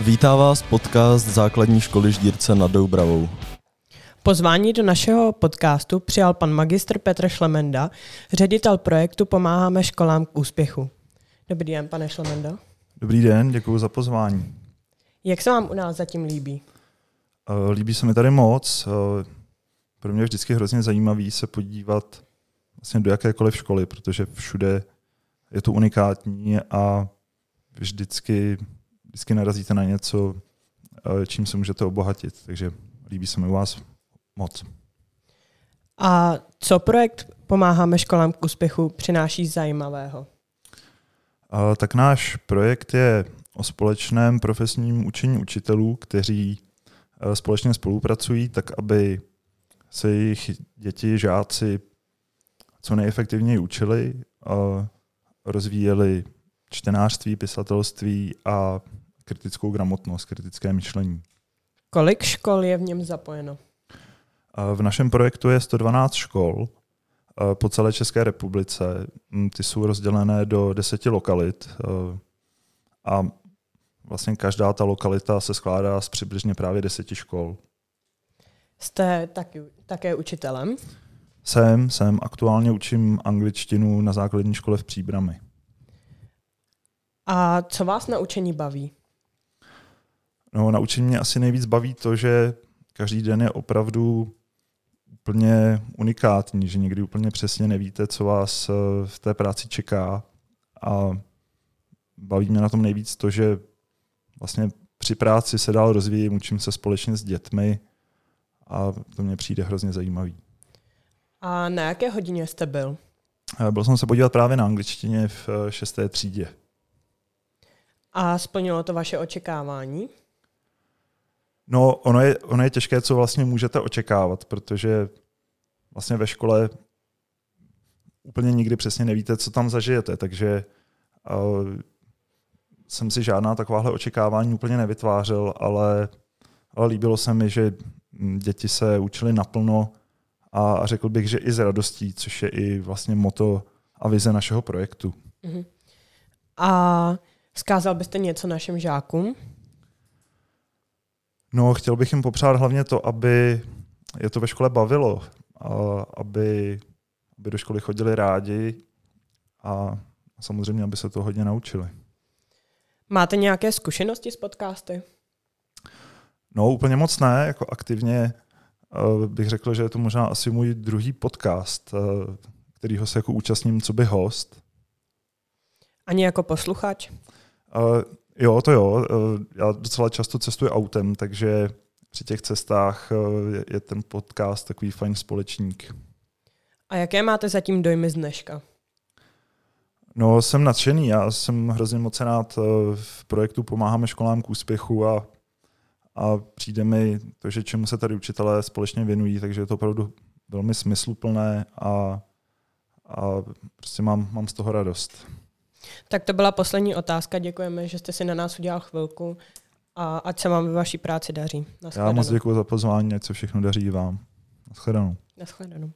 Vítá vás podcast základní školy Ždírce nad Doubravou. Pozvání do našeho podcastu přijal pan magistr Petr Šlemenda, ředitel projektu Pomáháme školám k úspěchu. Dobrý den, pane Šlemenda. Dobrý den, děkuji za pozvání. Jak se vám u nás zatím líbí? Uh, líbí se mi tady moc. Uh, pro mě je vždycky hrozně zajímavý se podívat vlastně do jakékoliv školy, protože všude je to unikátní a vždycky, vždycky narazíte na něco, uh, čím se můžete obohatit. Takže líbí se mi u vás moc. A co projekt Pomáháme školám k úspěchu přináší zajímavého? Uh, tak náš projekt je o společném profesním učení učitelů, kteří uh, společně spolupracují, tak aby se jejich děti, žáci co nejefektivněji učili, rozvíjeli čtenářství, pisatelství a kritickou gramotnost, kritické myšlení. Kolik škol je v něm zapojeno? V našem projektu je 112 škol po celé České republice. Mm, ty jsou rozdělené do deseti lokalit a vlastně každá ta lokalita se skládá z přibližně právě deseti škol. Jste taky, také učitelem? Jsem, jsem. Aktuálně učím angličtinu na základní škole v Příbrami. A co vás na učení baví? No, na učení mě asi nejvíc baví to, že každý den je opravdu úplně unikátní, že někdy úplně přesně nevíte, co vás eh, v té práci čeká a baví mě na tom nejvíc to, že vlastně při práci se dál rozvíjím, učím se společně s dětmi a to mě přijde hrozně zajímavý. A na jaké hodině jste byl? Eh, byl jsem se podívat právě na angličtině v eh, šesté třídě. A splnilo to vaše očekávání? No, ono je, ono je těžké, co vlastně můžete očekávat, protože vlastně ve škole úplně nikdy přesně nevíte, co tam zažijete, takže uh, jsem si žádná takováhle očekávání úplně nevytvářel, ale, ale líbilo se mi, že děti se učili naplno a, a řekl bych, že i s radostí, což je i vlastně moto a vize našeho projektu. Uh-huh. A zkázal byste něco našim žákům? No, chtěl bych jim popřát hlavně to, aby je to ve škole bavilo, a aby, aby do školy chodili rádi a samozřejmě, aby se to hodně naučili. Máte nějaké zkušenosti s podcasty? No, úplně moc ne, jako aktivně uh, bych řekl, že je to možná asi můj druhý podcast, uh, kterýho se jako účastním co by host. Ani jako posluchač? Jo, to jo. Eh, já docela často cestuji autem, takže při těch cestách eh, je ten podcast takový fajn společník. A jaké máte zatím dojmy z dneška? No, jsem nadšený. Já jsem hrozně moc rád eh, v projektu Pomáháme školám k úspěchu a, a přijde mi to, že čemu se tady učitelé společně věnují, takže je to opravdu velmi smysluplné a, a prostě mám, mám z toho radost. Tak to byla poslední otázka. Děkujeme, že jste si na nás udělal chvilku a ať se vám ve vaší práci daří. Já moc děkuji za pozvání, ať se všechno daří vám. Naschledanou. Naschledanou.